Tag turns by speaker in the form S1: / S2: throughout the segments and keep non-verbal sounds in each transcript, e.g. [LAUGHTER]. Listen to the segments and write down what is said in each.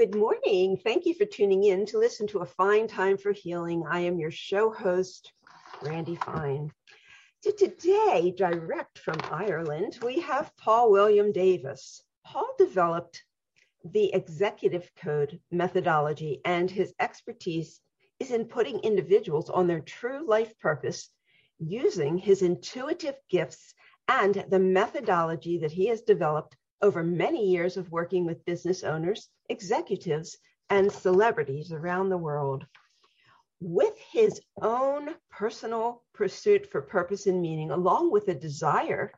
S1: Good morning. Thank you for tuning in to listen to A Fine Time for Healing. I am your show host, Randy Fine. So today, direct from Ireland, we have Paul William Davis. Paul developed the executive code methodology, and his expertise is in putting individuals on their true life purpose using his intuitive gifts and the methodology that he has developed over many years of working with business owners, executives, and celebrities around the world. With his own personal pursuit for purpose and meaning, along with a desire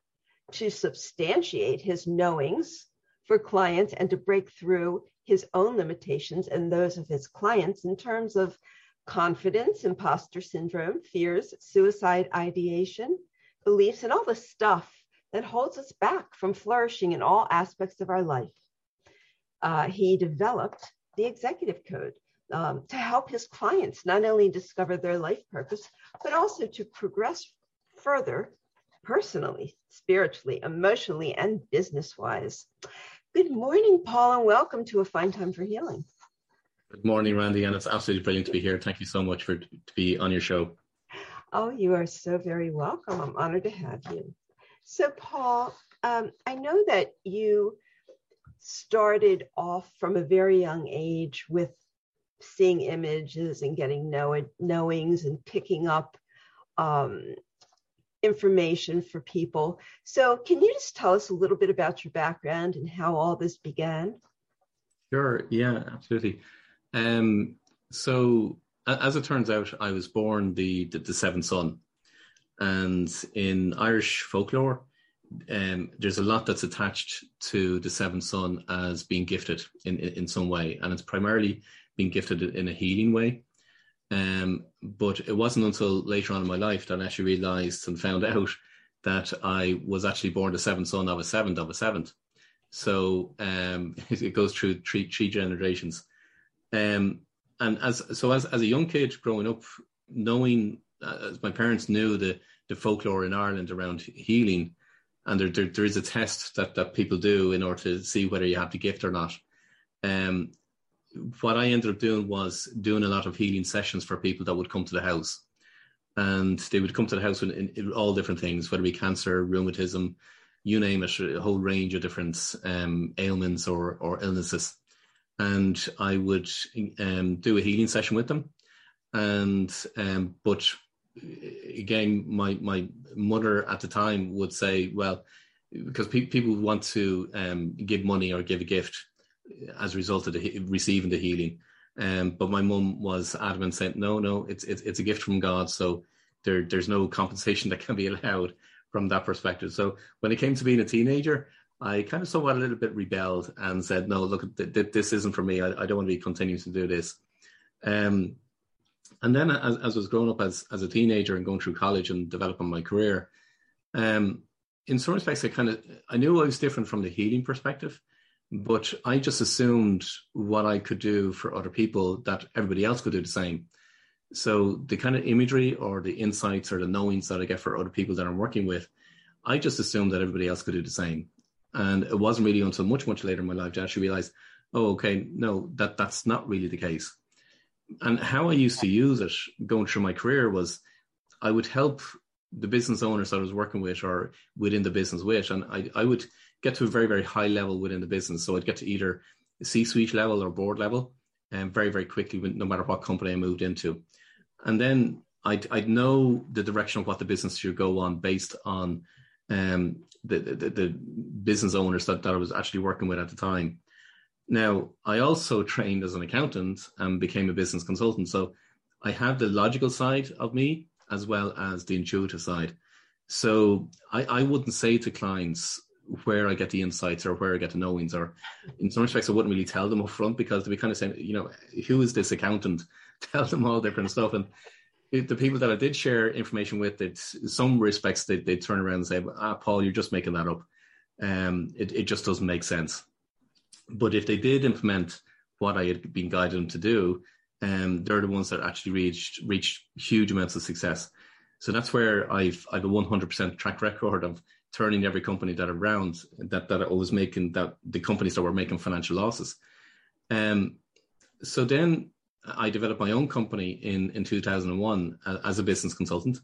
S1: to substantiate his knowings for clients and to break through his own limitations and those of his clients in terms of confidence, imposter syndrome, fears, suicide ideation, beliefs, and all the stuff that holds us back from flourishing in all aspects of our life. Uh, he developed the executive code um, to help his clients not only discover their life purpose, but also to progress further personally, spiritually, emotionally, and business wise. Good morning, Paul, and welcome to A Fine Time for Healing.
S2: Good morning, Randy, and it's absolutely brilliant to be here. Thank you so much for to be on your show.
S1: Oh, you are so very welcome. I'm honored to have you. So, Paul, um, I know that you started off from a very young age with seeing images and getting know- knowings and picking up um, information for people. So, can you just tell us a little bit about your background and how all this began?
S2: Sure. Yeah, absolutely. Um, so, as it turns out, I was born the the, the seventh son, and in Irish folklore, um, there's a lot that's attached to the seventh son as being gifted in, in, in some way, and it's primarily being gifted in a healing way. Um, but it wasn't until later on in my life that I actually realized and found [LAUGHS] out that I was actually born the seventh son of a seventh of a seventh. So um, [LAUGHS] it goes through three, three generations. Um, and as so as, as a young kid growing up, knowing uh, as my parents knew the the folklore in Ireland around healing, and there, there, there is a test that that people do in order to see whether you have the gift or not. Um, what I ended up doing was doing a lot of healing sessions for people that would come to the house, and they would come to the house with in, in all different things, whether it be cancer, rheumatism, you name it, a whole range of different um, ailments or or illnesses, and I would um, do a healing session with them, and um, but again, my my mother at the time would say, well, because pe- people want to um, give money or give a gift as a result of the, receiving the healing. Um, but my mum was adamant, saying, no, no, it's, it's it's a gift from God, so there there's no compensation [LAUGHS] that can be allowed from that perspective. So when it came to being a teenager, I kind of somewhat a little bit rebelled and said, no, look, th- th- this isn't for me. I, I, don't want to be continuing to do this. Um, and then as, as I was growing up as, as a teenager and going through college and developing my career, um, in some respects, I kind of, I knew I was different from the healing perspective, but I just assumed what I could do for other people that everybody else could do the same. So the kind of imagery or the insights or the knowings that I get for other people that I'm working with, I just assumed that everybody else could do the same. And it wasn't really until much, much later in my life to actually realize, oh, okay, no, that that's not really the case and how I used to use it going through my career was I would help the business owners that I was working with or within the business with, and I, I would get to a very, very high level within the business. So I'd get to either C suite level or board level and um, very, very quickly, no matter what company I moved into. And then I'd, I'd know the direction of what the business should go on based on um, the, the, the business owners that, that I was actually working with at the time. Now, I also trained as an accountant and became a business consultant. So I have the logical side of me as well as the intuitive side. So I, I wouldn't say to clients where I get the insights or where I get the knowings, or in some respects, I wouldn't really tell them up front because be kind of saying, you know, who is this accountant? [LAUGHS] Tell them all different stuff. And the people that I did share information with, that some respects they they turn around and say, "Ah, Paul, you're just making that up. Um, it it just doesn't make sense." But if they did implement what I had been guided them to do, um, they're the ones that actually reached reached huge amounts of success. So that's where I've I've a 100% track record of turning every company that around that that I was making that the companies that were making financial losses. Um, so then I developed my own company in, in 2001 as a business consultant.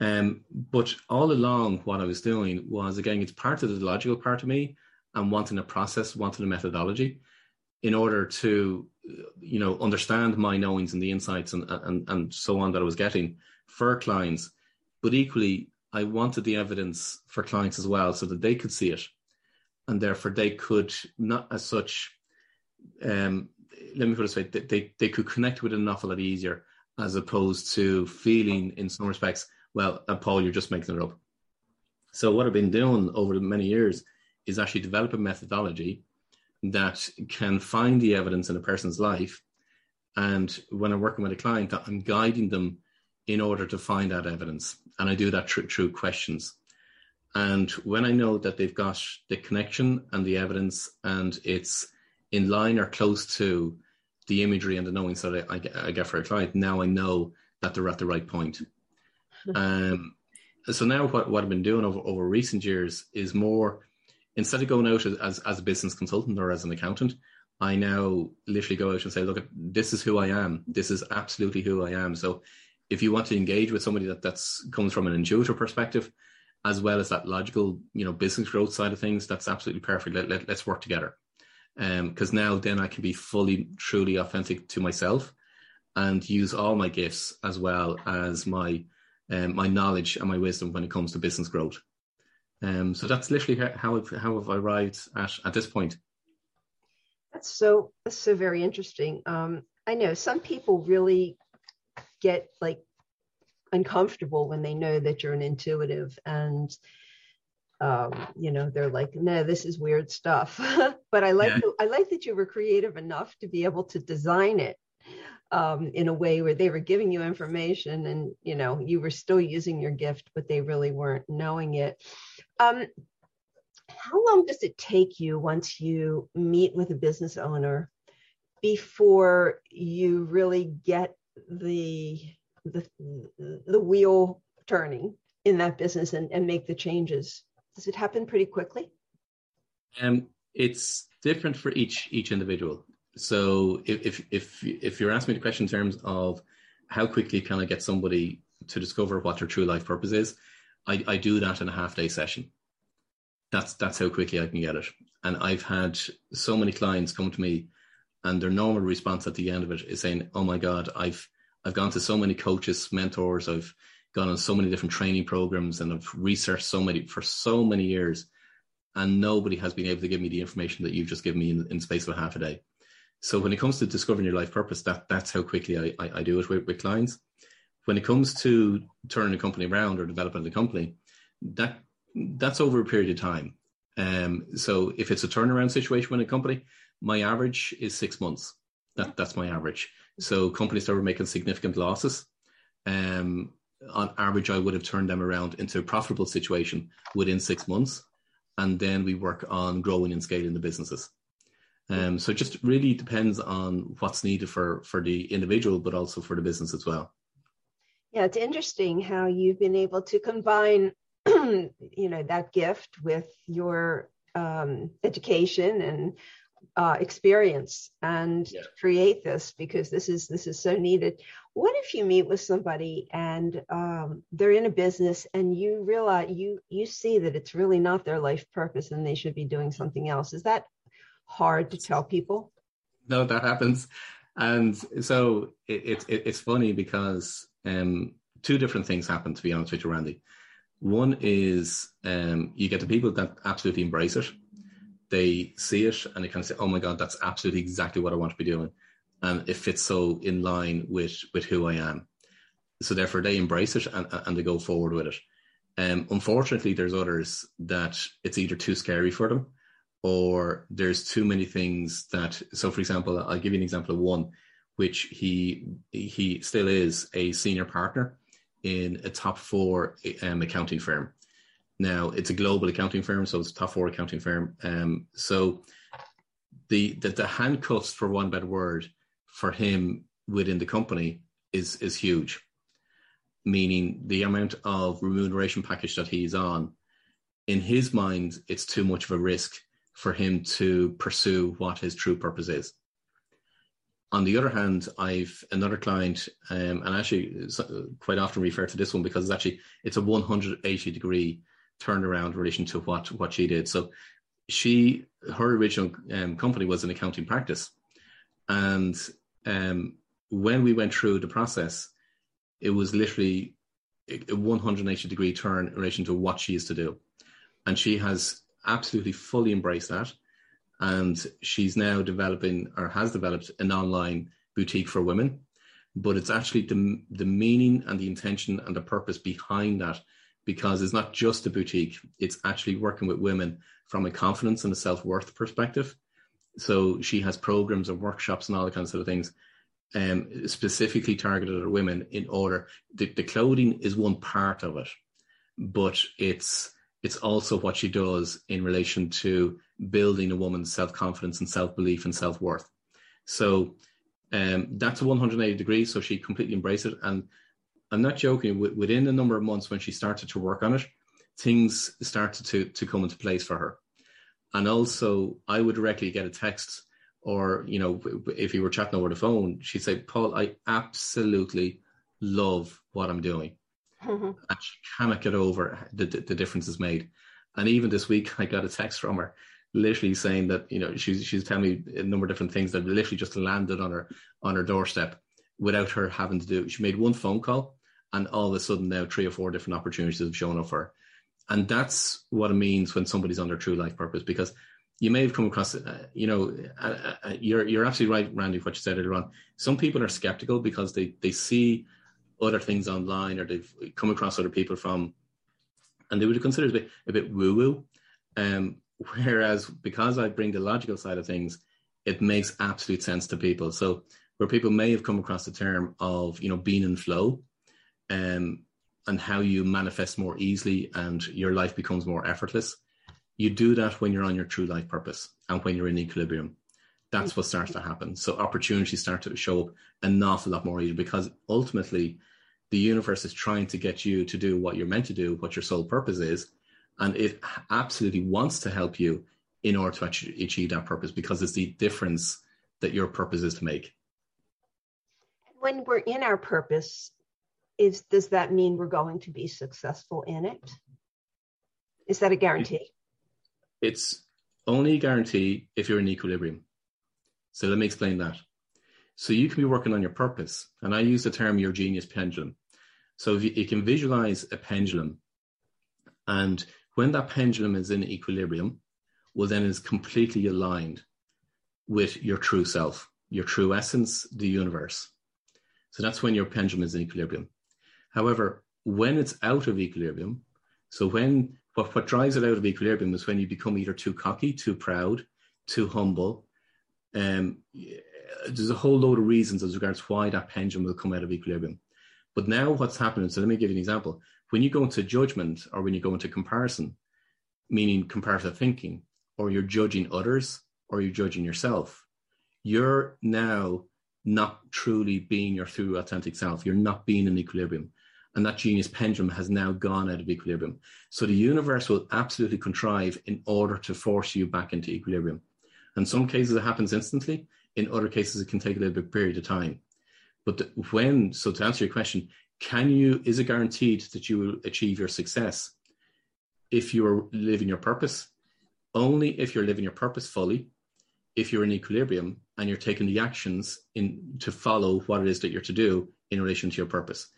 S2: Um, but all along, what I was doing was again, it's part of the logical part of me and wanting a process, wanting a methodology in order to, you know, understand my knowings and the insights and, and, and so on that I was getting for clients. But equally, I wanted the evidence for clients as well so that they could see it. And therefore, they could not as such um, let me put it this way, they, they, they could connect with it an awful lot easier as opposed to feeling in some respects, well, Paul, you're just making it up. So what I've been doing over many years is actually develop a methodology that can find the evidence in a person's life. And when I'm working with a client, I'm guiding them in order to find that evidence. And I do that through, through questions. And when I know that they've got the connection and the evidence and it's in line or close to the imagery and the knowing that I, I, I get for a client, now I know that they're at the right point. [LAUGHS] um, so now what, what I've been doing over, over recent years is more, instead of going out as, as a business consultant or as an accountant, I now literally go out and say, look, this is who I am. This is absolutely who I am. So if you want to engage with somebody that that's comes from an intuitive perspective, as well as that logical, you know, business growth side of things, that's absolutely perfect. Let, let, let's work together because um, now then I can be fully, truly authentic to myself and use all my gifts as well as my um, my knowledge and my wisdom when it comes to business growth. Um, so that's literally how I've, how have I arrived at at this point.
S1: That's so that's so very interesting. Um, I know some people really get like uncomfortable when they know that you're an intuitive and um, you know, they're like, no, this is weird stuff. [LAUGHS] but I like yeah. I like that you were creative enough to be able to design it um, in a way where they were giving you information and you know you were still using your gift, but they really weren't knowing it. Um, how long does it take you once you meet with a business owner before you really get the the, the wheel turning in that business and, and make the changes does it happen pretty quickly?
S2: Um, it's different for each each individual. So if if if you're asking me the question in terms of how quickly can I get somebody to discover what their true life purpose is, I, I do that in a half day session. That's that's how quickly I can get it. And I've had so many clients come to me, and their normal response at the end of it is saying, "Oh my God, I've I've gone to so many coaches, mentors, I've gone on so many different training programs and I've researched so many for so many years, and nobody has been able to give me the information that you've just given me in, in space of a half a day. So when it comes to discovering your life purpose, that that's how quickly I, I, I do it with, with clients. When it comes to turning a company around or developing the company, that that's over a period of time. Um, so if it's a turnaround situation in a company, my average is six months. That that's my average. So companies that were making significant losses, um, on average, I would have turned them around into a profitable situation within six months. And then we work on growing and scaling the businesses. Um, so it just really depends on what's needed for, for the individual, but also for the business as well.
S1: Yeah, it's interesting how you've been able to combine, [CLEARS THROAT] you know, that gift with your um, education and uh, experience and yeah. create this because this is this is so needed. What if you meet with somebody and um, they're in a business and you realize you you see that it's really not their life purpose and they should be doing something else? Is that hard to tell people?
S2: No, that happens, and so it, it it's funny because um, two different things happen. To be honest with you, Randy. One is um, you get the people that absolutely embrace it they see it and they kind of say, "Oh my God, that's absolutely exactly what I want to be doing," and it fits so in line with with who I am. So therefore, they embrace it and, and they go forward with it. Um, unfortunately, there's others that it's either too scary for them, or there's too many things that. So, for example, I'll give you an example of one, which he he still is a senior partner in a top four um, accounting firm now it's a global accounting firm, so it's a top four accounting firm. Um, so the, the the handcuffs, for one bad word, for him within the company is is huge. Meaning the amount of remuneration package that he's on, in his mind, it's too much of a risk for him to pursue what his true purpose is. on the other hand, I've another client, um, and actually quite often refer to this one because it's actually it's a 180 degree turnaround in relation to what what she did. So she her original um, company was an accounting practice, and um, when we went through the process, it was literally a 180 degree turn in relation to what she is to do, and she has absolutely fully embraced that. And she's now developing or has developed an online boutique for women. But it's actually the, the meaning and the intention and the purpose behind that because it's not just a boutique. It's actually working with women from a confidence and a self-worth perspective. So she has programs and workshops and all the kinds of things um, specifically targeted at women in order the, the clothing is one part of it but it's it's also what she does in relation to building a woman's self confidence and self belief and self worth. So um, that's a 180 degrees. So she completely embraced it. And I'm not joking, within a number of months when she started to work on it, things started to, to come into place for her. And also, I would directly get a text, or, you know, if you were chatting over the phone, she'd say, Paul, I absolutely love what I'm doing. Mm-hmm. And she cannot get over the, the, the differences made. And even this week, I got a text from her literally saying that you know she's she's telling me a number of different things that literally just landed on her on her doorstep without her having to do. She made one phone call, and all of a sudden now three or four different opportunities have shown up for her, and that's what it means when somebody's on their true life purpose. Because you may have come across, uh, you know, uh, uh, you're you're absolutely right, Randy, what you said earlier on. Some people are skeptical because they they see other things online or they've come across other people from, and they would consider it a bit, a bit woo woo. Um, [LAUGHS] Whereas because I bring the logical side of things, it makes absolute sense to people. So where people may have come across the term of, you know, being in flow, um, and how you manifest more easily and your life becomes more effortless. You do that when you're on your true life purpose and when you're in equilibrium. That's what starts to happen. So opportunities start to show up an awful lot more easily because ultimately the universe is trying to get you to do what you're meant to do, what your sole purpose is, and it absolutely wants to help you in order to achieve that purpose because it's the difference that your purpose is to make.
S1: When we're in our purpose is does that mean we're going to be successful in it? Is that a guarantee?
S2: It's only a guarantee if you're in equilibrium. So let me explain that. So you can be working on your purpose and i use the term your genius pendulum so if you, you can visualize a pendulum and when that pendulum is in equilibrium, well, then it's completely aligned with your true self, your true essence, the universe. So that's when your pendulum is in equilibrium. However, when it's out of equilibrium, so when what, what drives it out of equilibrium is when you become either too cocky, too proud, too humble. Um, there's a whole load of reasons as regards why that pendulum will come out of equilibrium. But now what's happening, so let me give you an example when you go into judgment or when you go into comparison, meaning comparative thinking, or you're judging others or you're judging yourself, you're now not truly being your true authentic self. You're not being in equilibrium. And that genius pendulum has now gone out of equilibrium. So the universe will absolutely contrive in order to force you back into equilibrium. In some cases, it happens instantly. In other cases, it can take a little bit period of time. But the, when, so to answer your question, can you is it guaranteed that you will achieve your success if you are living your purpose? Only if you're living your purpose fully if you're in equilibrium and you're taking the actions in to follow what it is that you're to do in relation to your purpose.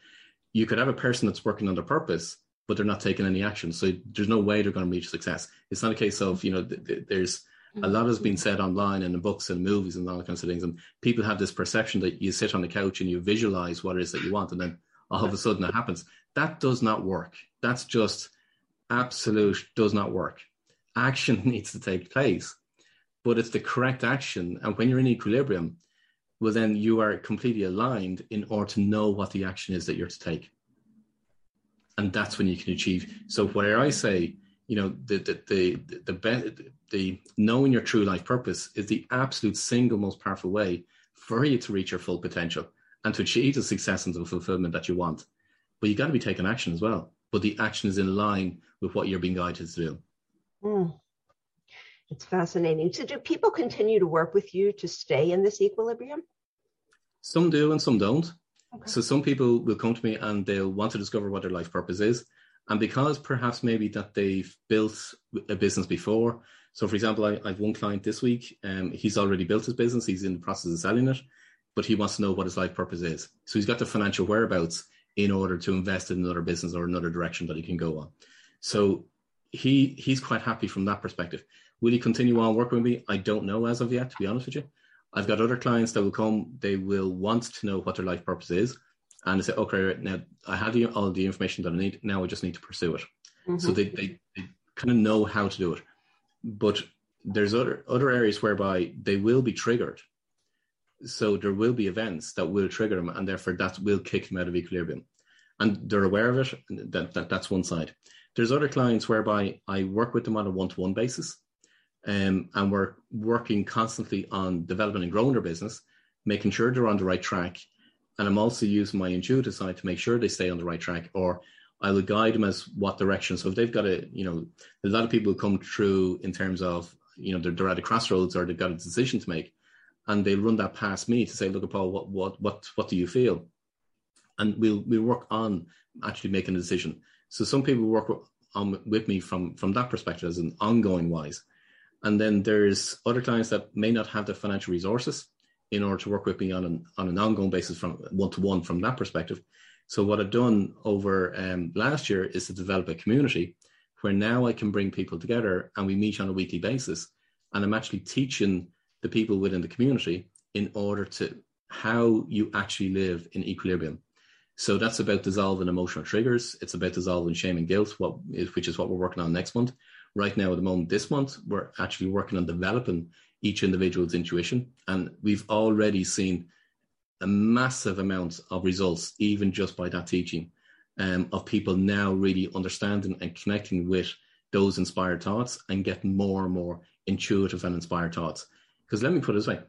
S2: You could have a person that's working on their purpose but they're not taking any action. So there's no way they're going to reach success. It's not a case of you know th- th- there's a lot has been mm-hmm. said online and in books and movies and all kinds of things and people have this perception that you sit on the couch and you visualize what it is that you want and then all of a sudden it happens. That does not work. That's just absolute does not work. Action [LAUGHS] needs to take place, but it's the correct action. And when you're in equilibrium, well, then you are completely aligned in order to know what the action is that you're to take. And that's when you can achieve. So where I say, you know, the the the the, the, the knowing your true life purpose is the absolute single most powerful way for you to reach your full potential and to achieve the success and the fulfillment that you want. But you got to be taking action as well. But the action is in line with what you're being guided to do.
S1: Mm. It's fascinating. So, do people continue to work with you to stay in this equilibrium?
S2: Some do and some don't. Okay. So some people will come to me and they'll want to discover what their life purpose is. And because perhaps maybe that they've built a business before. So for example, I, I have one client this week. Um, he's already built his business. He's in the process of selling it, but he wants to know what his life purpose is. So he's got the financial whereabouts in order to invest in another business or another direction that he can go on. So he he's quite happy from that perspective. Will he continue on working with me? I don't know as of yet, to be honest with you. I've got other clients that will come, they will want to know what their life purpose is. And they say, okay, right, now I have the, all the information that I need. Now I just need to pursue it. Mm-hmm. So they, they, they kind of know how to do it. But there's other, other areas whereby they will be triggered. So there will be events that will trigger them, and therefore that will kick them out of equilibrium. And they're aware of it. That, that that's one side. There's other clients whereby I work with them on a one-to-one basis um, and we're working constantly on developing and growing their business, making sure they're on the right track. And I'm also using my intuitive side to make sure they stay on the right track, or I will guide them as what direction. So if they've got a, you know, a lot of people come through in terms of, you know, they're, they're at a crossroads or they've got a decision to make, and they run that past me to say, look, Paul, what, what, what, what do you feel? And we'll we'll work on actually making a decision. So some people work on um, with me from from that perspective as an ongoing wise and then there's other clients that may not have the financial resources in order to work with me on an, on an ongoing basis from one to one from that perspective. So what I've done over um, last year is to develop a community where now I can bring people together and we meet on a weekly basis. And I'm actually teaching the people within the community in order to how you actually live in equilibrium. So that's about dissolving emotional triggers. It's about dissolving shame and guilt, what, which is what we're working on next month right now at the moment this month we're actually working on developing each individual's intuition and we've already seen a massive amount of results even just by that teaching um, of people now really understanding and connecting with those inspired thoughts and getting more and more intuitive and inspired thoughts. Because let me put it this way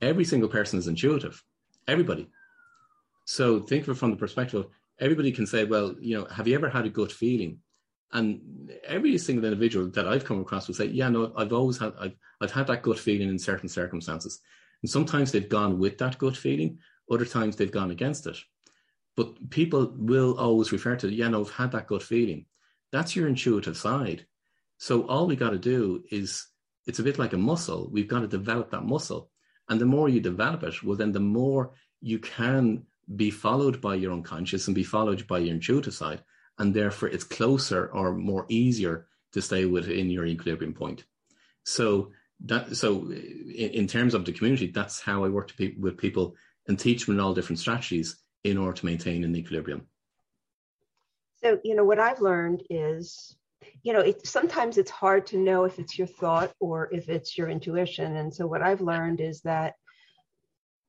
S2: every single person is intuitive. Everybody. So think of it from the perspective of everybody can say well you know have you ever had a good feeling and every single individual that I've come across will say, "Yeah, no, I've always had, I've, I've had that gut feeling in certain circumstances." And sometimes they've gone with that gut feeling, other times they've gone against it. But people will always refer to, "Yeah, no, I've had that gut feeling." That's your intuitive side. So all we got to do is, it's a bit like a muscle. We've got to develop that muscle, and the more you develop it, well, then the more you can be followed by your unconscious and be followed by your intuitive side and therefore it's closer or more easier to stay within your equilibrium point. So that so in, in terms of the community, that's how I work pe- with people and teach them all different strategies in order to maintain an equilibrium.
S1: So you know what I've learned is you know it, sometimes it's hard to know if it's your thought or if it's your intuition and so what i've learned is that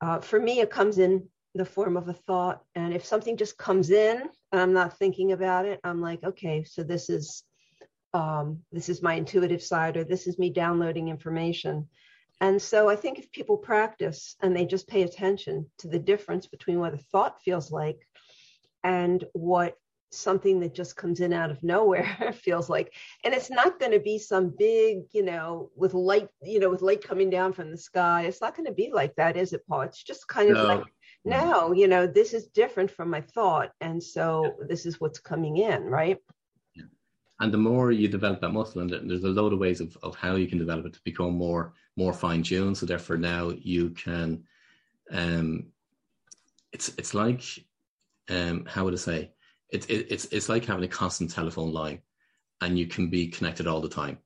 S1: uh, for me it comes in the form of a thought. And if something just comes in and I'm not thinking about it, I'm like, okay, so this is um, this is my intuitive side, or this is me downloading information. And so I think if people practice and they just pay attention to the difference between what a thought feels like and what something that just comes in out of nowhere [LAUGHS] feels like and it's not going to be some big you know with light you know with light coming down from the sky it's not going to be like that is it paul it's just kind of no. like now you know this is different from my thought and so this is what's coming in right?
S2: And the more you develop that muscle and there's a load of ways of, of how you can develop it to become more more fine-tuned. So therefore now you can um it's it's like um how would i say? It, it, it's it's like having a constant telephone line and you can be connected all the time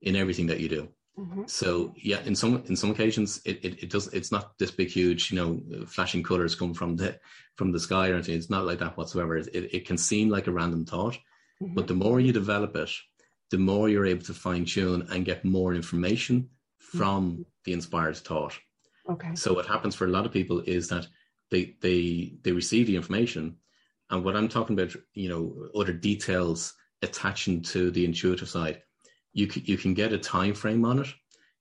S2: in everything that you do Mm-hmm. So yeah, in some in some occasions it, it, it does it's not this big huge you know flashing colors come from the from the sky or anything. It's not like that whatsoever. It it can seem like a random thought, mm-hmm. but the more you develop it, the more you're able to fine tune and get more information from mm-hmm. the inspired thought.
S1: Okay.
S2: So what happens for a lot of people is that they they they receive the information, and what I'm talking about, you know, other details attaching to the intuitive side you can, you can get a time frame on it.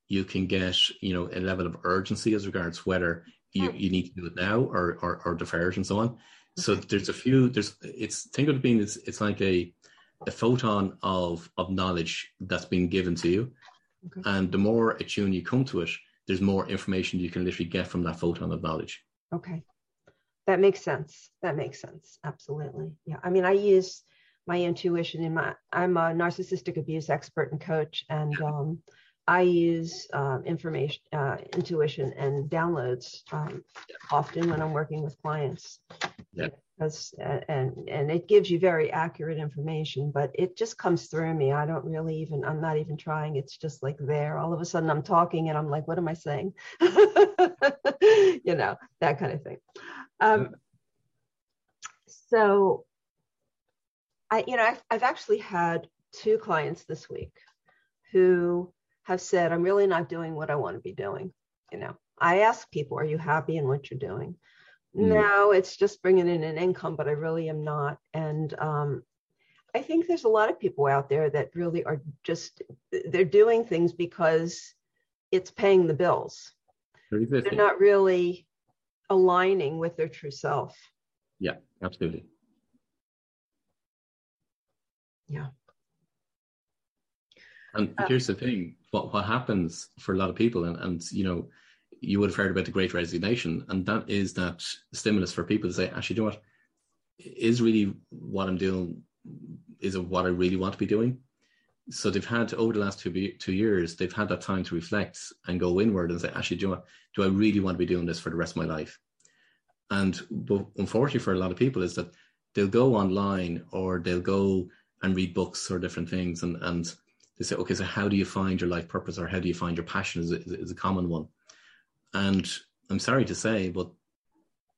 S2: You can get you know a level of urgency as regards whether you, you need to do it now or, or, or defer it and so on. So there's a few. There's it's think of it being it's, it's like a a photon of of knowledge that's been given to you, okay. and the more attuned you come to it, there's more information you can literally get from that photon of knowledge.
S1: Okay. That makes sense. That makes sense. Absolutely. Yeah. I mean, I use my intuition in my, I'm a narcissistic abuse expert and coach, and um, I use uh, information, uh, intuition and downloads um, often when I'm working with clients.
S2: Yeah.
S1: Because, and and it gives you very accurate information, but it just comes through me. I don't really even. I'm not even trying. It's just like there. All of a sudden, I'm talking, and I'm like, "What am I saying?" [LAUGHS] you know, that kind of thing. Um, so, I, you know, I've, I've actually had two clients this week who have said, I'm really not doing what I want to be doing. You know, I ask people, are you happy in what you're doing? Mm. No, it's just bringing in an income, but I really am not. And um, I think there's a lot of people out there that really are just, they're doing things because it's paying the bills. They're not really aligning with their true self.
S2: Yeah, absolutely.
S1: Yeah.
S2: And uh, here's the thing: what what happens for a lot of people, and and you know, you would have heard about the Great Resignation, and that is that stimulus for people to say, actually, you know what, is really what I'm doing, is it what I really want to be doing? So they've had over the last two two years, they've had that time to reflect and go inward and say, actually, do you know do I really want to be doing this for the rest of my life? And but unfortunately, for a lot of people, is that they'll go online or they'll go and read books or different things, and and they say, okay, so how do you find your life purpose or how do you find your passion is a, is a common one. And I'm sorry to say, but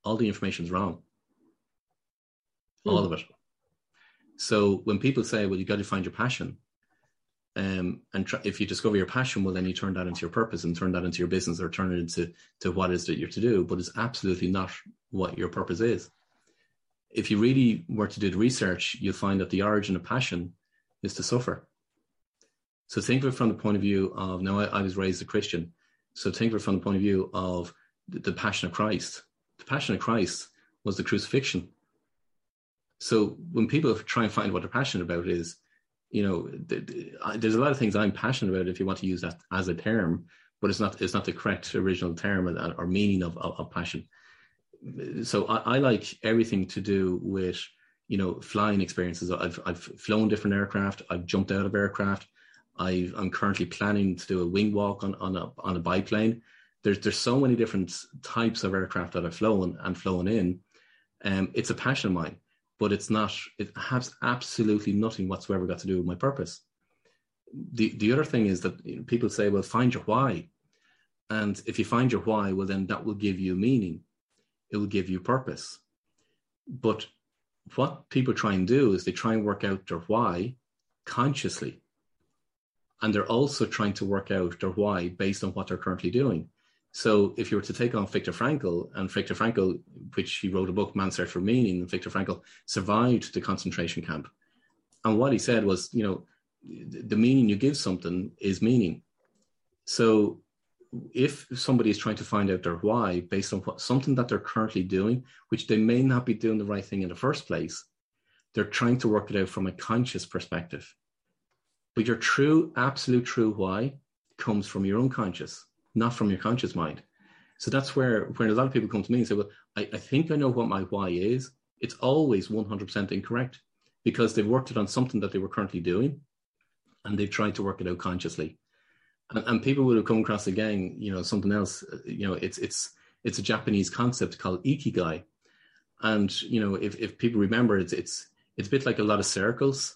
S2: all the information is wrong. All mm. of it. So when people say, well, you got to find your passion, um, and try, if you discover your passion, well, then you turn that into your purpose and turn that into your business or turn it into to what is that you're to do. But it's absolutely not what your purpose is. If you really were to do the research, you'll find that the origin of passion is to suffer. So think of it from the point of view of now I, I was raised a Christian. So think of it from the point of view of the, the passion of Christ. The passion of Christ was the crucifixion. So when people try and find what they're passionate about is, you know, there's a lot of things I'm passionate about if you want to use that as a term, but it's not it's not the correct original term or, or meaning of, of, of, passion. So I, I, like everything to do with you know flying experiences. I've I've flown different aircraft. I've jumped out of aircraft. I, am currently planning to do a wing walk on, on a on a biplane. There's there's so many different types of aircraft that I've flown and flown in. Um, it's a passion of mine, but it's not. It has absolutely nothing whatsoever got to do with my purpose. The the other thing is that you know, people say, well, find your why, and if you find your why, well, then that will give you meaning. It will give you purpose. But what people try and do is they try and work out their why consciously and they're also trying to work out their why based on what they're currently doing. So if you were to take on Viktor Frankl, and Viktor Frankl, which he wrote a book, Man's Search for Meaning, and Viktor Frankl survived the concentration camp. And what he said was, you know, the meaning you give something is meaning. So if somebody is trying to find out their why based on what something that they're currently doing, which they may not be doing the right thing in the first place, they're trying to work it out from a conscious perspective. But your true, absolute true why comes from your unconscious, not from your conscious mind. So that's where when a lot of people come to me and say, Well, I, I think I know what my why is, it's always 100% incorrect because they've worked it on something that they were currently doing and they've tried to work it out consciously. And, and people would have come across again, you know, something else, uh, you know, it's, it's, it's a Japanese concept called ikigai. And, you know, if, if people remember, it's, it's, it's a bit like a lot of circles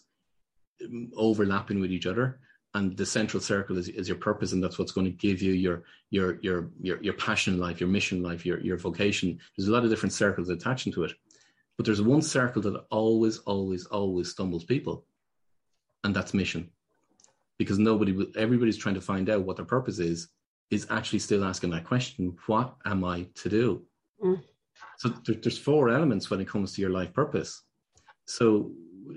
S2: um, overlapping with each other. And the central circle is, is your purpose and that's what's going to give you your your your your, your passion life your mission life your, your vocation. There's a lot of different circles attaching to it. But there's one circle that always always always stumbles people and that's mission because nobody everybody's trying to find out what their purpose is is actually still asking that question what am i to do mm. so there, there's four elements when it comes to your life purpose so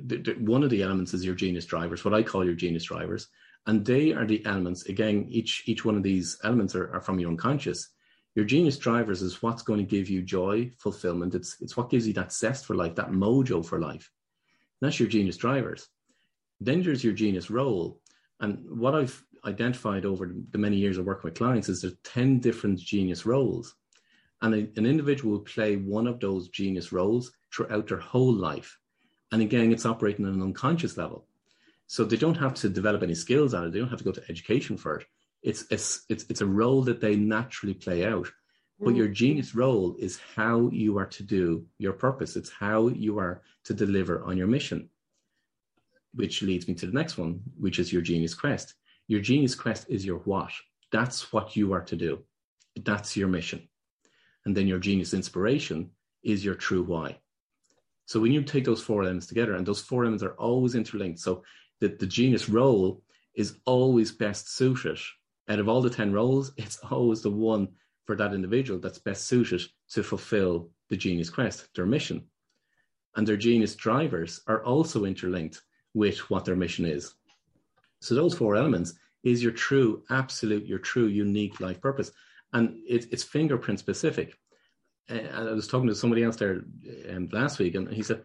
S2: the, the, one of the elements is your genius drivers, what I call your genius drivers, and they are the elements. Again, each each one of these elements are, are from your unconscious. Your genius drivers is what's going to give you joy, fulfillment. It's it's what gives you that zest for life, that mojo for life. And that's your genius drivers. Then there's your genius role, and what I've identified over the many years of working with clients is there's ten different genius roles, And a, an individual will play one of those genius roles throughout their whole life. And again, it's operating on an unconscious level. So they don't have to develop any skills on it. They don't have to go to education for it. It's, it's, it's, it's a role that they naturally play out. But your mm. genius role is how you are to do your purpose. It's how you are to deliver on your mission, which leads me to the next one, which is your genius quest. Your genius quest is your what. That's what you are to do. That's your mission. And then your genius inspiration is your true why. So when you take those four elements together, and those four elements are always interlinked, so that the genius role is always best suited. Out of all the 10 roles, it's always the one for that individual that's best suited to fulfill the genius quest, their mission. And their genius drivers are also interlinked with what their mission is. So those four elements is your true, absolute, your true, unique life purpose. And it, it's fingerprint specific. Uh, I was talking to somebody else there um, last week, and he said,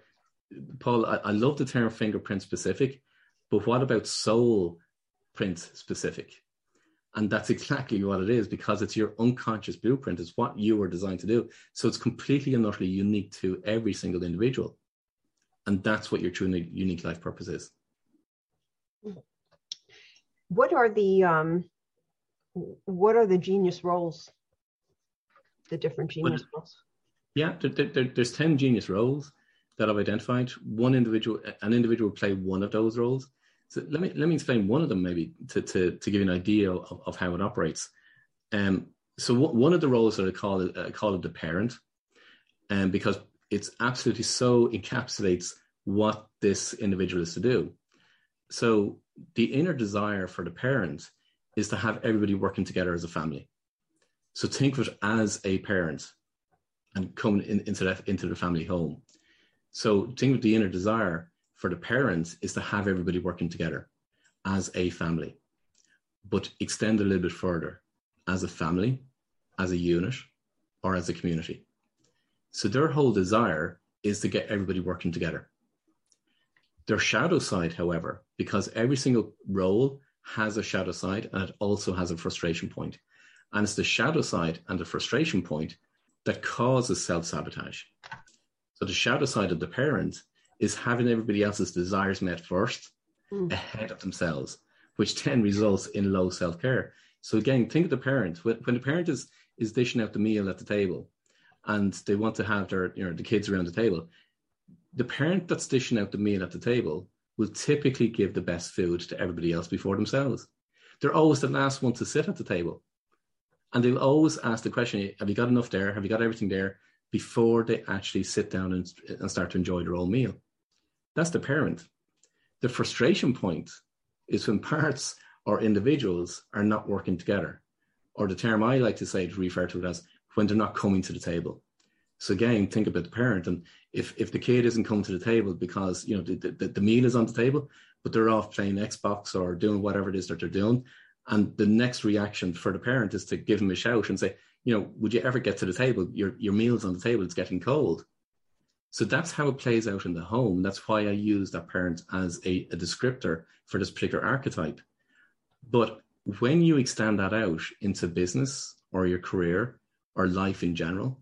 S2: Paul, I, I love the term fingerprint specific, but what about soul print specific? And that's exactly what it is because it's your unconscious blueprint. It's what you were designed to do. So it's completely and utterly unique to every single individual. And that's what your true unique life purpose is.
S1: What are the um, what are the genius roles? The different genius well, roles.
S2: Yeah, there, there, there's ten genius roles that I've identified. One individual, an individual play one of those roles. So let me let me explain one of them maybe to to, to give you an idea of, of how it operates. Um, so w- one of the roles that I call it, I call it the parent, and um, because it's absolutely so encapsulates what this individual is to do. So the inner desire for the parent is to have everybody working together as a family. So think of it as a parent and coming in, into into the family home. So think of the inner desire for the parents is to have everybody working together as a family, but extend a little bit further as a family, as a unit, or as a community. So their whole desire is to get everybody working together. Their shadow side, however, because every single role has a shadow side and it also has a frustration point. And it's the shadow side and the frustration point that causes self sabotage. So the shadow side of the parent is having everybody else's desires met first mm. ahead of themselves, which then results in low self care. So again, think of the parent. When, when the parent is is dishing out the meal at the table, and they want to have their you know the kids around the table, the parent that's dishing out the meal at the table will typically give the best food to everybody else before themselves. They're always the last one to sit at the table. And they'll always ask the question, have you got enough there? Have you got everything there? Before they actually sit down and, and start to enjoy their own meal. That's the parent. The frustration point is when parts or individuals are not working together. Or the term I like to say to refer to it as when they're not coming to the table. So again, think about the parent, and if if the kid isn't coming to the table because you know the, the, the meal is on the table, but they're off playing Xbox or doing whatever it is that they're doing, and the next reaction for the parent is to give them a shout and say, you know, would you ever get to the table? Your your meal's on the table; it's getting cold. So that's how it plays out in the home. That's why I use that parent as a, a descriptor for this particular archetype. But when you extend that out into business or your career or life in general,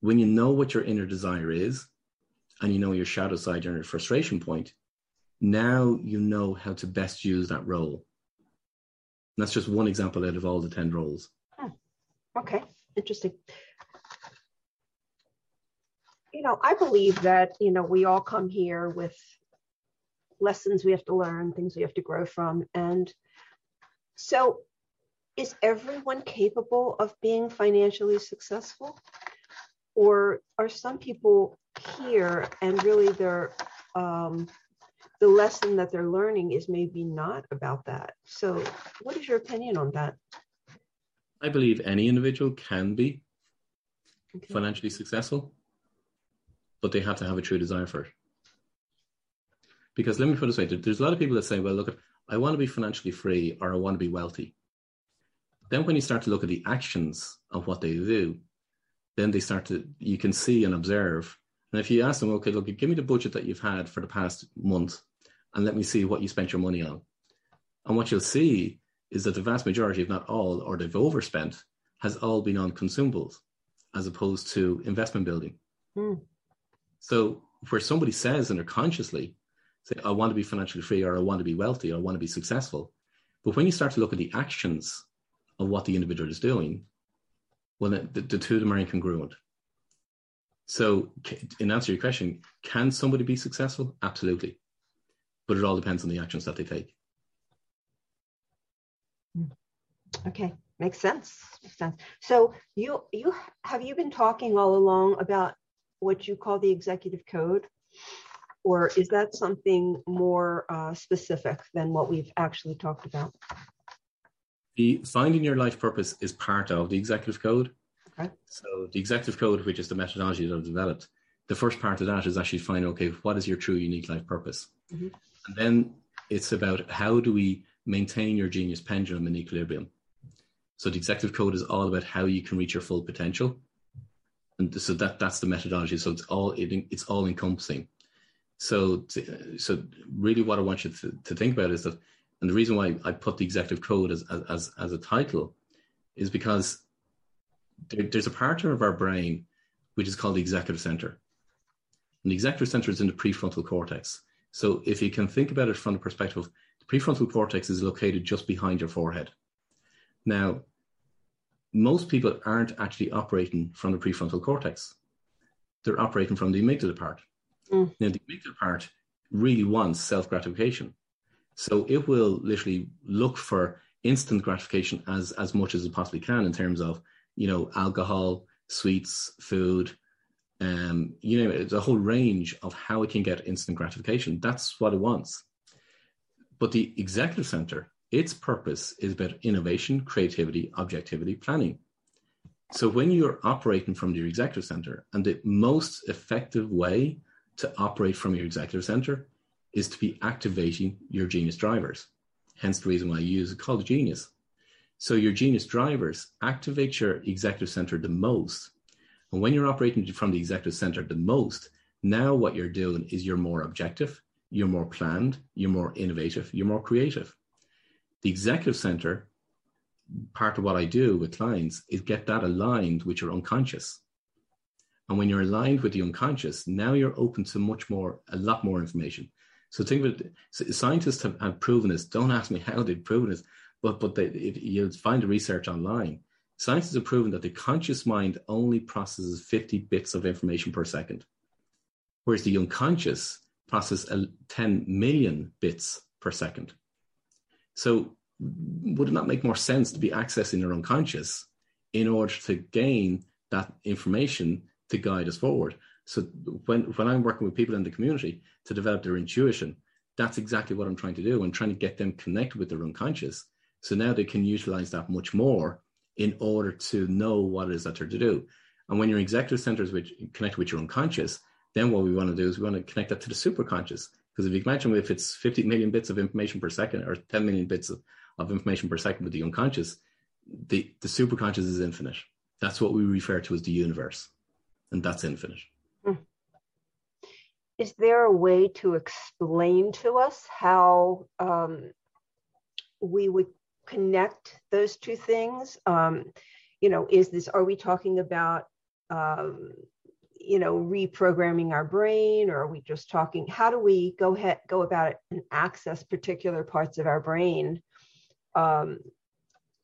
S2: when you know what your inner desire is and you know your shadow side, your frustration point, now you know how to best use that role. And that's just one example out of all the 10 roles.
S1: Hmm. Okay, interesting you know, I believe that, you know, we all come here with lessons we have to learn, things we have to grow from. And so, is everyone capable of being financially successful? Or are some people here and really they're, um, the lesson that they're learning is maybe not about that? So, what is your opinion on that?
S2: I believe any individual can be okay. financially successful but they have to have a true desire for it. Because let me put it this way: there's a lot of people that say, "Well, look, I want to be financially free or I want to be wealthy." Then, when you start to look at the actions of what they do, then they start to you can see and observe. And if you ask them, "Okay, look, give me the budget that you've had for the past month, and let me see what you spent your money on," and what you'll see is that the vast majority, if not all, or they've overspent, has all been on consumables as opposed to investment building.
S1: Mm.
S2: So where somebody says and they're consciously say, I want to be financially free or I want to be wealthy or I want to be successful. But when you start to look at the actions of what the individual is doing, well, the, the two of them are incongruent. So, in answer to your question, can somebody be successful? Absolutely. But it all depends on the actions that they take.
S1: Okay, makes sense. Makes sense. So, you you have you been talking all along about what you call the executive code, or is that something more uh, specific than what we've actually talked about?
S2: The finding your life purpose is part of the executive code.
S1: Okay.
S2: So the executive code, which is the methodology that I've developed, the first part of that is actually finding, okay, what is your true unique life purpose?
S1: Mm-hmm.
S2: And then it's about how do we maintain your genius pendulum in equilibrium. So the executive code is all about how you can reach your full potential. And so that that's the methodology. So it's all it, it's all encompassing. So to, so really what I want you to, to think about is that and the reason why I put the executive code as as as a title is because there, there's a part of our brain which is called the executive center. And the executive center is in the prefrontal cortex. So if you can think about it from the perspective of the prefrontal cortex is located just behind your forehead. Now, most people aren't actually operating from the prefrontal cortex. They're operating from the amygdala part.
S1: Mm.
S2: Now, the amygdala part really wants self gratification. So it will literally look for instant gratification as, as much as it possibly can in terms of, you know, alcohol, sweets, food, um, you know, it's a whole range of how it can get instant gratification. That's what it wants. But the executive center, its purpose is about innovation, creativity, objectivity, planning. So when you're operating from your executive center, and the most effective way to operate from your executive center is to be activating your genius drivers. Hence the reason why I use it called genius. So your genius drivers activate your executive center the most. And when you're operating from the executive center the most, now what you're doing is you're more objective, you're more planned, you're more innovative, you're more creative. The executive center, part of what I do with clients is get that aligned with your unconscious. And when you're aligned with the unconscious, now you're open to much more, a lot more information. So think of it, scientists have, have proven this. Don't ask me how they've proven this, but but they, you'll find the research online. Scientists have proven that the conscious mind only processes 50 bits of information per second, whereas the unconscious processes 10 million bits per second. So would it not make more sense to be accessing your unconscious in order to gain that information to guide us forward? So when when I'm working with people in the community to develop their intuition, that's exactly what I'm trying to do. I'm trying to get them connected with their unconscious. So now they can utilize that much more in order to know what it is that they're to do. And when your executive centers which connect with your unconscious, then what we want to do is we want to connect that to the superconscious. Because if you imagine if it's 50 million bits of information per second or 10 million bits of, of information per second with the unconscious, the, the superconscious is infinite. That's what we refer to as the universe. And that's infinite.
S1: Is there a way to explain to us how um, we would connect those two things? Um, you know, is this, are we talking about, um, you know, reprogramming our brain or are we just talking, how do we go ahead, go about it and access particular parts of our brain um,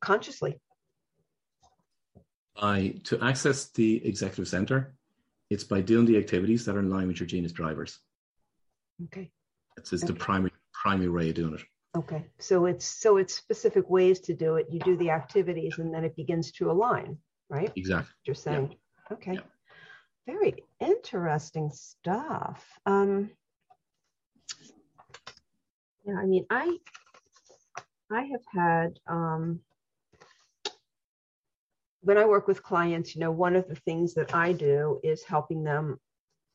S1: consciously?
S2: I, to access the executive center, it's by doing the activities that are in line with your genius drivers.
S1: Okay.
S2: It's, it's
S1: okay.
S2: the primary primary way of doing it.
S1: Okay. So it's so it's specific ways to do it. You do the activities and then it begins to align, right?
S2: Exactly.
S1: You're saying.
S2: Yeah.
S1: Okay.
S2: Yeah.
S1: Very interesting stuff. Um yeah, I mean I I have had um when I work with clients, you know, one of the things that I do is helping them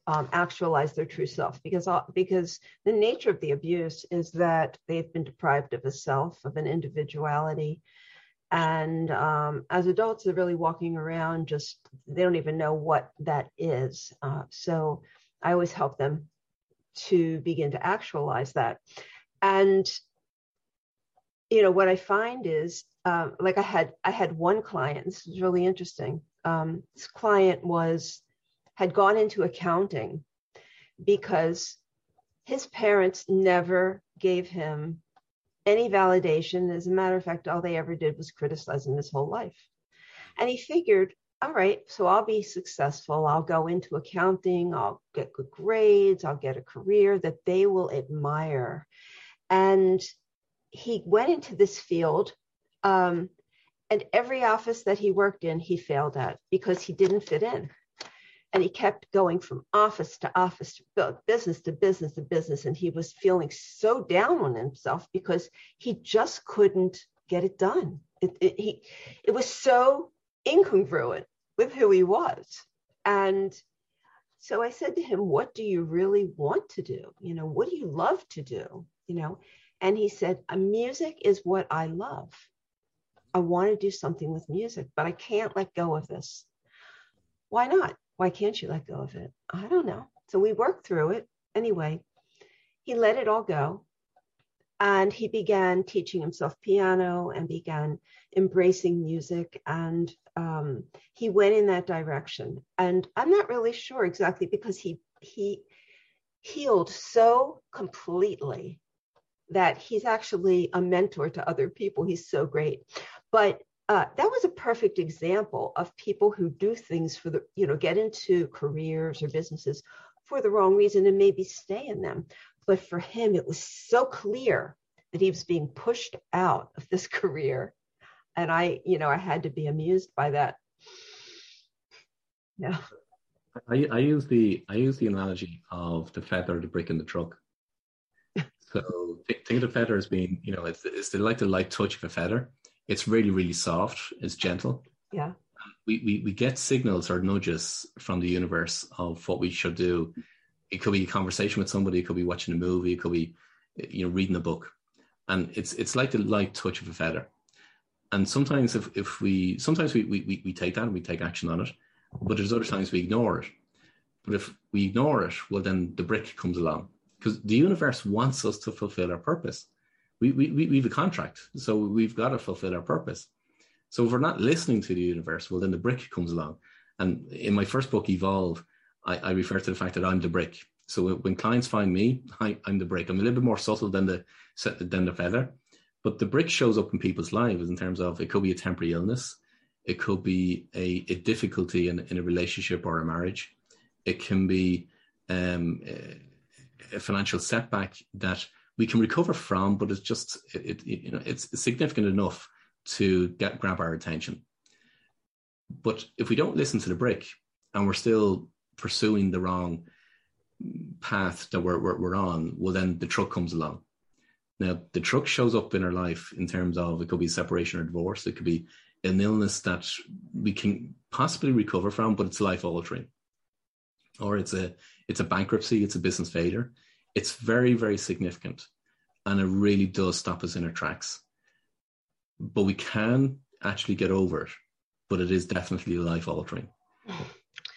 S1: um, actualize their true self because uh, because the nature of the abuse is that they've been deprived of a self, of an individuality, and um, as adults, they're really walking around just they don't even know what that is. Uh, so I always help them to begin to actualize that, and you know what I find is uh, like I had I had one client. This is really interesting. Um, this client was had gone into accounting because his parents never gave him any validation. As a matter of fact, all they ever did was criticize him his whole life. And he figured, all right, so I'll be successful. I'll go into accounting. I'll get good grades. I'll get a career that they will admire. And he went into this field um, and every office that he worked in he failed at because he didn't fit in. And he kept going from office to office to business to business to business. And he was feeling so down on himself because he just couldn't get it done. It, it, he, it was so incongruent with who he was. And so i said to him what do you really want to do? You know what do you love to do? You know and he said, Music is what I love. I want to do something with music, but I can't let go of this. Why not? Why can't you let go of it? I don't know. So we worked through it. Anyway, he let it all go. And he began teaching himself piano and began embracing music. And um, he went in that direction. And I'm not really sure exactly because he he healed so completely that he's actually a mentor to other people. He's so great. But uh, that was a perfect example of people who do things for the, you know, get into careers or businesses for the wrong reason and maybe stay in them. But for him, it was so clear that he was being pushed out of this [LAUGHS] career. And I, you know, I had to be amused by that. Yeah.
S2: I, I use the I use the analogy of the feather, the brick in the truck. So think of the feather as being, you know, it's, it's like the light touch of a feather. It's really, really soft. It's gentle.
S1: Yeah.
S2: We, we, we get signals or nudges from the universe of what we should do. It could be a conversation with somebody. It could be watching a movie. It could be, you know, reading a book. And it's, it's like the light touch of a feather. And sometimes if, if we, sometimes we, we, we take that and we take action on it, but there's other times we ignore it. But if we ignore it, well, then the brick comes along because the universe wants us to fulfill our purpose. We, we, we have a contract, so we've got to fulfill our purpose. So if we're not listening to the universe, well, then the brick comes along. And in my first book, Evolve, I, I refer to the fact that I'm the brick. So when clients find me, I, am the brick. I'm a little bit more subtle than the than the feather, but the brick shows up in people's lives in terms of it could be a temporary illness, it could be a, a difficulty in, in a relationship or a marriage, it can be um, a financial setback that we can recover from, but it's just it, it, you know it's significant enough to get grab our attention. But if we don't listen to the brick and we're still pursuing the wrong path that we're, we're, we're on, well then the truck comes along. Now the truck shows up in our life in terms of it could be separation or divorce, it could be an illness that we can possibly recover from, but it's life altering or it's a it's a bankruptcy, it's a business failure. It's very, very significant. And it really does stop us in our tracks. But we can actually get over it. But it is definitely life altering.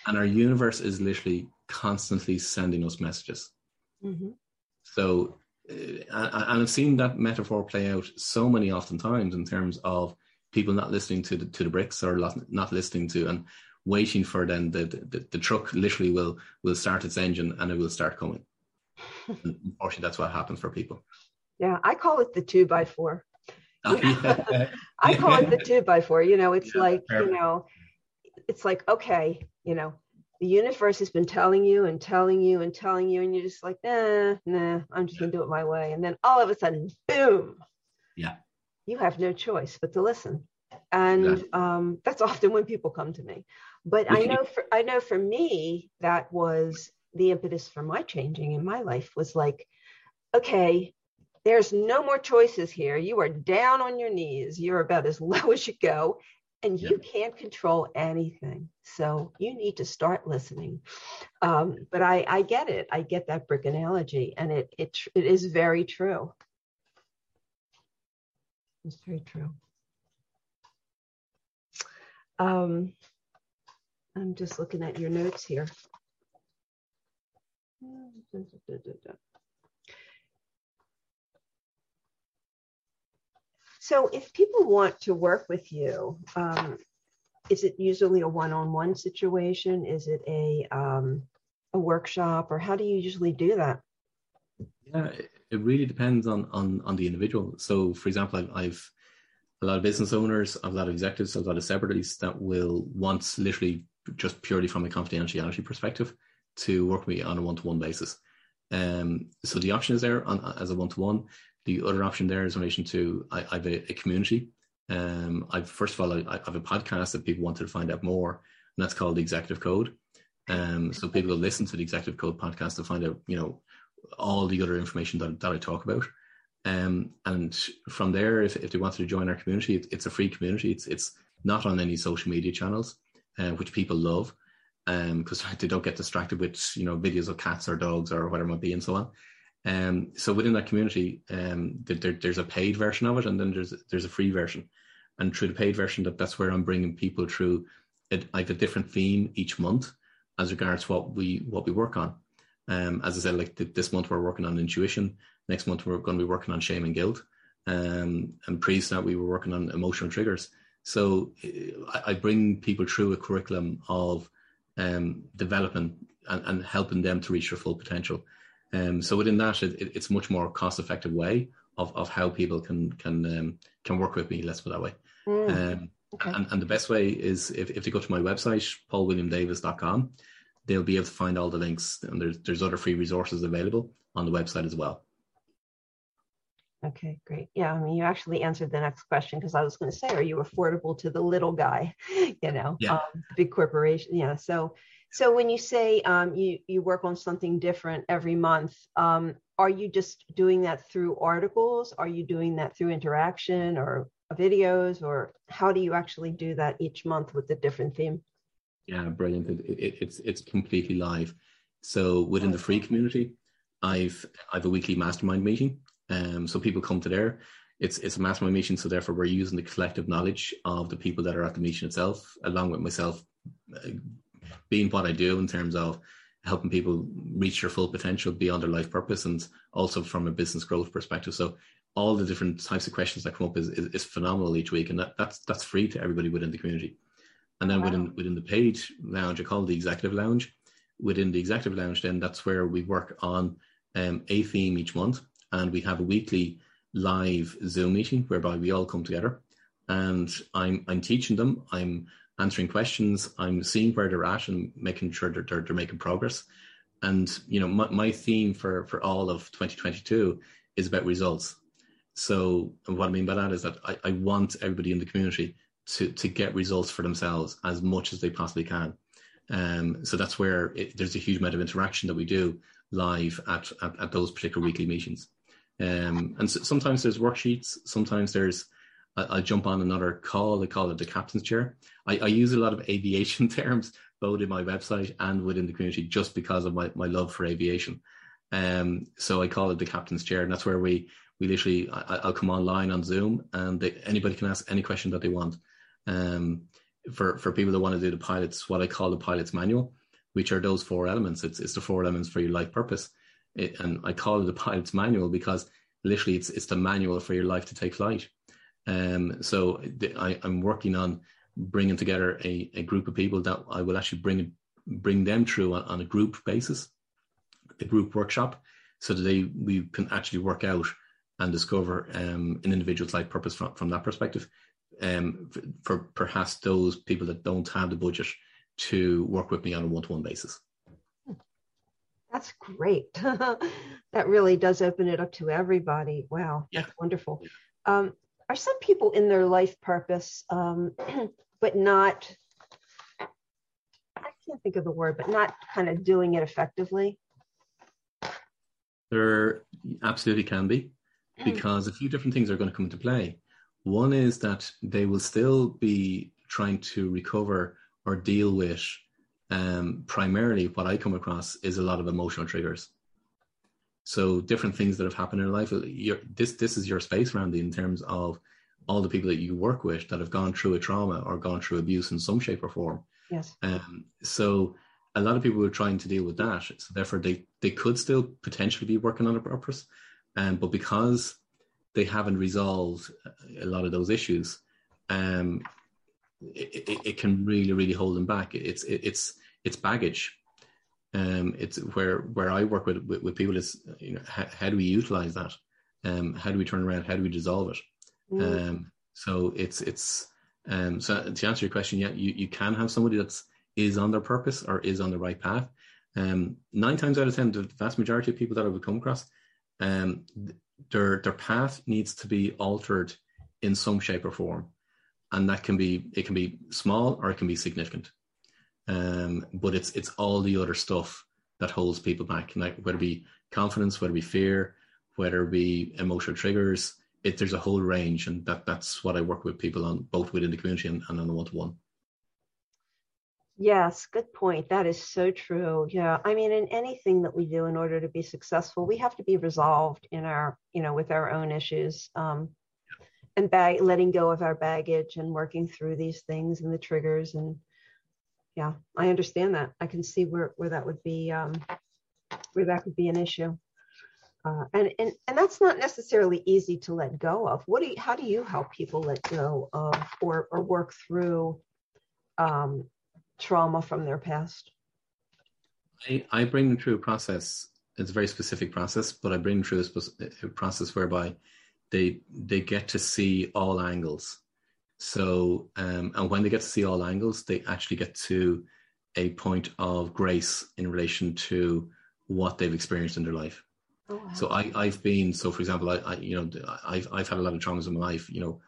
S2: And our universe is literally constantly sending us messages. Mm-hmm. So, uh, and I've seen that metaphor play out so many often times in terms of people not listening to the, to the bricks or not listening to, and waiting for then the, the, the truck literally will will start its engine and it will start coming. [LAUGHS] unfortunately, that's what happens for people.
S1: Yeah, I call it the two by four. Oh, yeah. [LAUGHS] I call it the [LAUGHS] two by four. You know, it's yeah, like you know, it's like okay, you know, the universe has been telling you and telling you and telling you, and you're just like, nah, nah, I'm just gonna do it my way, and then all of a sudden, boom.
S2: Yeah.
S1: You have no choice but to listen and um, that's often when people come to me but i know for i know for me that was the impetus for my changing in my life was like okay there's no more choices here. You are down on your knees. You're about as [LAUGHS] low as you go and you can't control anything. So you need to start listening. Um, but I, I get it. I get that brick analogy and it, it it is very true. It's very true. Um, I'm just looking at your notes here. So if people want to work with you, um, is it usually a one-on-one situation? Is it a um, a workshop, or how do you usually do that?
S2: Yeah, it really depends on on on the individual. So, for example, I've, I've a lot of business owners, I've a lot of executives, I've a lot of celebrities that will want literally just purely from a confidentiality perspective to work with me on a one-to-one basis. Um, so the option is there on, as a one-to-one. The other option there is in relation to I, I have a, a community. Um, I've first of all I, I, have a podcast that people wanted to find out more, and that's called the Executive Code. Um, so people will listen to the Executive Code podcast to find out, you know, all the other information that, that I talk about. Um, and from there, if, if they wanted to join our community, it, it's a free community. It's it's not on any social media channels, uh, which people love, because um, [LAUGHS] they don't get distracted with you know videos of cats or dogs or whatever it might be and so on. Um, so within that community, um, there, there's a paid version of it, and then there's there's a free version. And through the paid version, that that's where I'm bringing people through. It, I have a different theme each month as regards what we what we work on. Um, as I said, like th- this month we're working on intuition. Next month we're going to be working on shame and guilt. Um, and previous that we were working on emotional triggers. So I, I bring people through a curriculum of um, developing and, and, helping them to reach their full potential. Um, so within that, it, it, it's much more cost-effective way of, of how people can can um, can work with me. Let's put that way. Mm, um, okay. and, and the best way is if, if they go to my website, paulwilliamdavis.com, they'll be able to find all the links. And there's there's other free resources available on the website as well.
S1: Okay, great. Yeah, I mean, you actually answered the next question because I was going to say, are you affordable to the little guy? [LAUGHS] you know, yeah. um, big corporation. Yeah. So, so when you say um, you you work on something different every month, um, are you just doing that through articles? Are you doing that through interaction or videos, or how do you actually do that each month with a different theme?
S2: Yeah, brilliant. It, it, it's it's completely live. So within the free community, I've I've a weekly mastermind meeting. Um, so people come to there. It's it's a mastermind meeting, so therefore we're using the collective knowledge of the people that are at the meeting itself, along with myself uh, being what I do in terms of helping people reach their full potential beyond their life purpose, and also from a business growth perspective. So all the different types of questions that come up is, is, is phenomenal each week, and that, that's that's free to everybody within the community. And then wow. within within the paid lounge, I call it the executive lounge. Within the executive lounge, then that's where we work on um, a theme each month, and we have a weekly live Zoom meeting whereby we all come together. And I'm I'm teaching them. I'm answering questions. I'm seeing where they're at and making sure that they're, they're making progress. And you know, my, my theme for for all of 2022 is about results. So what I mean by that is that I, I want everybody in the community to to get results for themselves as much as they possibly can. Um, so that's where it, there's a huge amount of interaction that we do live at at, at those particular weekly meetings. Um, and so, sometimes there's worksheets. Sometimes there's I, I, jump on another call. I call it the captain's chair. I, I, use a lot of [LAUGHS] aviation terms both in my website and within the community just because of my, my love for aviation. Um, so I call it the captain's chair, and that's where we we literally I, will come online on Zoom, and they, anybody can ask any question that they want. Um, for for people that want to do the pilots, what I call the pilot's manual, which are those four elements. It's it's the four elements for your life purpose, it, and I call it the pilot's manual because literally it's it's the manual for your life to take flight. Um, so the, I, I'm working on bringing together a, a group of people that I will actually bring bring them through on, on a group basis, a group workshop, so that they we can actually work out and discover um, an individual's life purpose from, from that perspective um, for, for perhaps those people that don't have the budget to work with me on a one-to-one basis.
S1: That's great. [LAUGHS] that really does open it up to everybody. Wow, yeah. that's wonderful. Um, are some people in their life purpose, um, [CLEARS THROAT] but not, I can't think of the word, but not kind of doing it effectively?
S2: There absolutely can be, because a few different things are going to come into play. One is that they will still be trying to recover or deal with um, primarily what I come across is a lot of emotional triggers. So different things that have happened in life. this this is your space, Randy, in terms of all the people that you work with that have gone through a trauma or gone through abuse in some shape or form.
S1: Yes.
S2: Um, so a lot of people are trying to deal with that. So therefore, they they could still potentially be working on a purpose, um, but because they haven't resolved a lot of those issues, um, it, it, it, can really, really hold them back. It's it, it's it's baggage. Um, it's where where I work with with, with people is you know how, how, do we utilize that? Um, how do we turn around? How do we dissolve it? Mm. Um, so it's it's um, so to answer your question, yeah, you, you can have somebody that's is on their purpose or is on the right path. Um, nine times out of ten, the vast majority of people that I would come across, um, their their path needs to be altered in some shape or form, and that can be it can be small or it can be significant. Um, but it's it's all the other stuff that holds people back, like whether it be confidence, whether it be fear, whether it be emotional triggers. It, there's a whole range, and that that's what I work with people on, both within the community and, and on the one to one.
S1: Yes, good point. That is so true. Yeah. I mean, in anything that we do in order to be successful, we have to be resolved in our, you know, with our own issues. Um, and bag, letting go of our baggage and working through these things and the triggers and yeah i understand that i can see where where that would be um where that could be an issue uh, and and and that's not necessarily easy to let go of what do you how do you help people let go of or or work through um trauma from their past?
S2: I, I bring them through a process. It's a very specific process, but I bring them through a, process whereby they they get to see all angles. So, um, and when they get to see all angles, they actually get to a point of grace in relation to what they've experienced in their life. Oh, wow. So I, I've been, so for example, I, I, you know, I've, I've had a lot of traumas in my life, you know,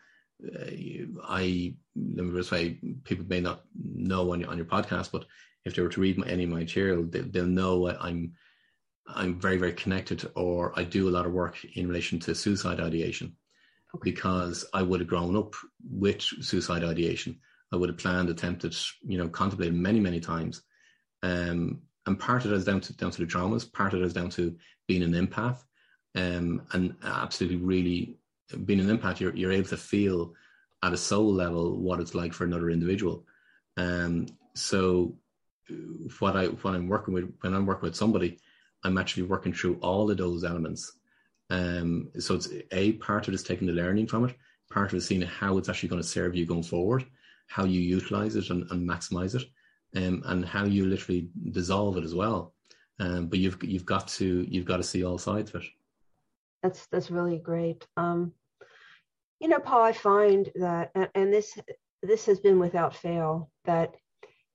S2: I let me just say people may not know on your on your podcast, but if they were to read my, any of my material, they, will know I'm I'm very very connected, or I do a lot of work in relation to suicide ideation, okay. because I would have grown up with suicide ideation. I would have planned, attempted, you know, contemplated many many times, um, and part of it is down to down to the traumas, part of it is down to being an empath, um, and absolutely really being an empath, you're you're able to feel at a soul level what it's like for another individual. Um, so what I what I'm working with when I'm working with somebody, I'm actually working through all of those elements. Um, so it's a part of it is taking the learning from it, part of seeing how it's actually going to serve you going forward, how you utilize it and, and maximize it, um, and how you literally dissolve it as well. Um, but you've you've got to you've got to see all sides of it.
S1: That's that's really great. Um, you know, Paul, I find that, and this this has been without fail, that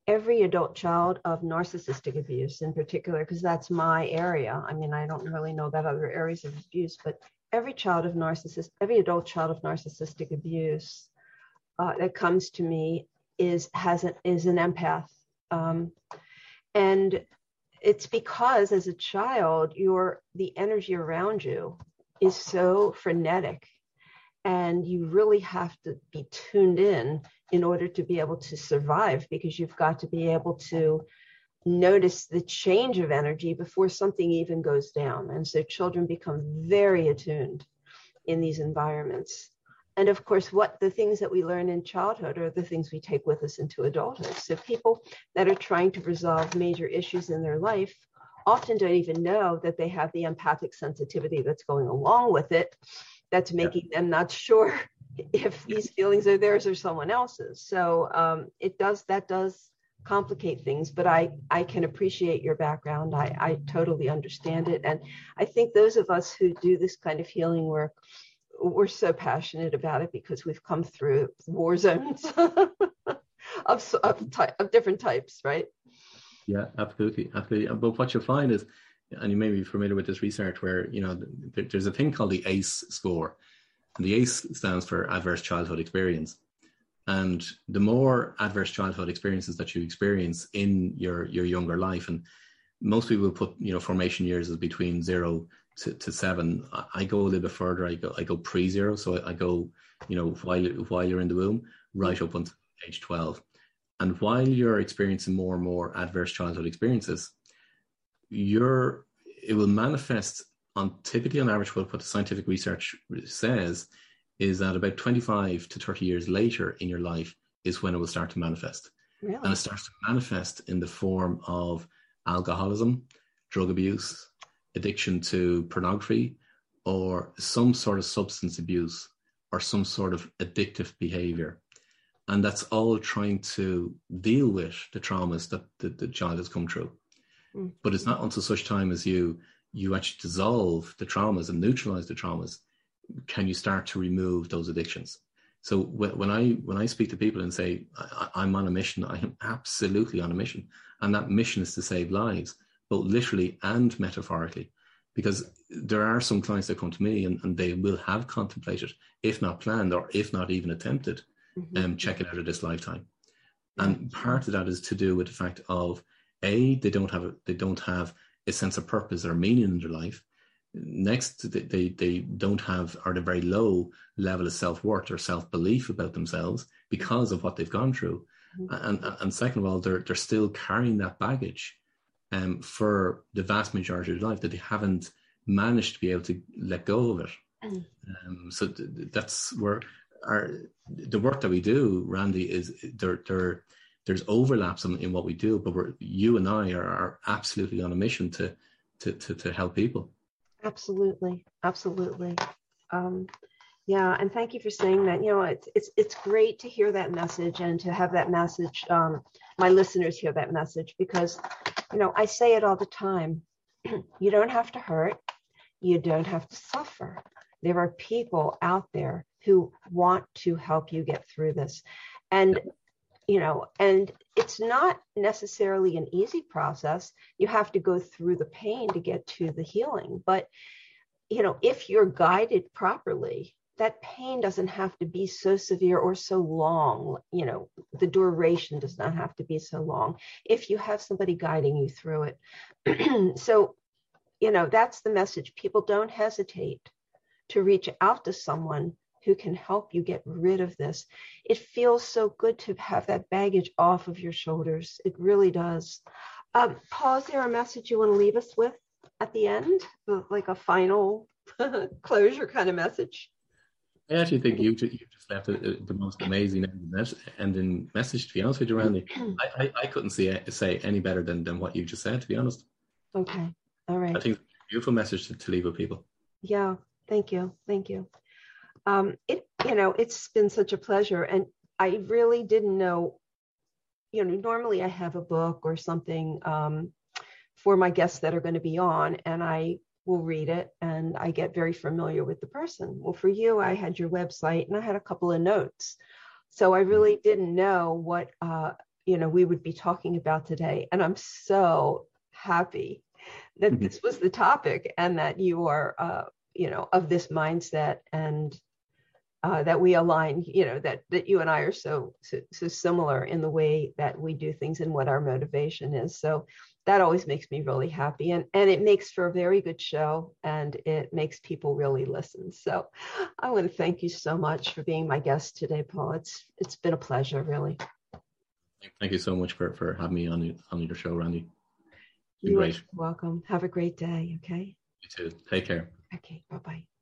S1: every adult child of narcissistic abuse, in particular, because that's my area. I mean, I don't really know about other areas of abuse, but every child of narcissist, every adult child of narcissistic abuse uh, that comes to me is has an, is an empath, um, and it's because as a child, your the energy around you is so frenetic and you really have to be tuned in in order to be able to survive because you've got to be able to notice the change of energy before something even goes down. And so children become very attuned in these environments. And of course, what the things that we learn in childhood are the things we take with us into adulthood. So people that are trying to resolve major issues in their life often don't even know that they have the empathic sensitivity that's going along with it that's making yeah. them not sure if these feelings are theirs or someone else's. So um, it does that does complicate things, but I I can appreciate your background. I I totally understand it, and I think those of us who do this kind of healing work. We're so passionate about it because we've come through war zones [LAUGHS] of of, ty- of different types, right?
S2: Yeah, absolutely, absolutely. But what you'll find is and you may be familiar with this research where you know there's a thing called the ACE score, and the ACE stands for Adverse Childhood Experience. And the more adverse childhood experiences that you experience in your your younger life, and most people put you know formation years as between zero to, to seven. I go a little bit further. I go I go pre zero, so I go you know while while you're in the womb, right up until age twelve. And while you're experiencing more and more adverse childhood experiences, your it will manifest on typically on average what, what the scientific research says is that about 25 to 30 years later in your life is when it will start to manifest. Really? And it starts to manifest in the form of alcoholism, drug abuse, addiction to pornography, or some sort of substance abuse or some sort of addictive behavior. And that's all trying to deal with the traumas that the, the child has come through. Mm. But it's not until such time as you you actually dissolve the traumas and neutralize the traumas can you start to remove those addictions. So when I when I speak to people and say I'm on a mission, I am absolutely on a mission, and that mission is to save lives, both literally and metaphorically because there are some clients that come to me and, and they will have contemplated, if not planned or if not even attempted, mm-hmm. um, checking out of this lifetime. And part of that is to do with the fact of a they don't have they don't have a sense of purpose or meaning in their life. Next, they they, don't have or a very low level of self worth or self belief about themselves because of what they've gone through. Mm-hmm. And and second of all, they're they're still carrying that baggage um, for the vast majority of their life that they haven't managed to be able to let go of it. Mm. Um, so th- that's where our the work that we do, Randy, is there. There, there's overlaps in, in what we do, but we're, you and I are, are absolutely on a mission to, to to to help people.
S1: Absolutely, absolutely. Um, yeah, and thank you for saying that. You know, it's it's it's great to hear that message and to have that message. Um, my listeners hear that message because you know, I say it all the time. [CLEARS THROAT] you don't have to hurt. You don't have to suffer. There are people out there who want to help you get through this. And, you know, and it's not necessarily an easy process. You have to go through the pain to get to the healing. But, you know, if you're guided properly, that pain doesn't have to be so severe or so long you know the duration does not have to be so long if you have somebody guiding you through it [CLEARS THROAT] so you know that's the message people don't hesitate to reach out to someone who can help you get rid of this it feels so good to have that baggage off of your shoulders it really does um, paul is there a message you want to leave us with at the end like a final [LAUGHS] closure kind of message
S2: I actually think you you just left a, a, the most amazing ending message. To be honest with you, Randy, [CLEARS THROAT] I, I, I, couldn't see say any better than than what you just said. To be honest.
S1: Okay. All right.
S2: I think beautiful message to, to leave with people.
S1: Yeah. Thank you. Thank you. Um, it you know it's been such a pleasure, and I really didn't know. You know, normally I have a book or something um, for my guests that are going to be on, and I will read it and I get very familiar with the person. Well, for you, I had your website and I had a couple of notes. So I really mm-hmm. didn't know what uh, you know we would be talking about today. And I'm so happy that mm-hmm. this was the topic and that you are uh, you know of this mindset and uh, that we align, you know, that that you and I are so, so so similar in the way that we do things and what our motivation is. So that always makes me really happy and and it makes for a very good show and it makes people really listen. So i want to thank you so much for being my guest today paul. It's it's been a pleasure really.
S2: Thank you so much for for having me on on your show randy.
S1: You're welcome. Have a great day okay?
S2: You too. Take care.
S1: Okay bye-bye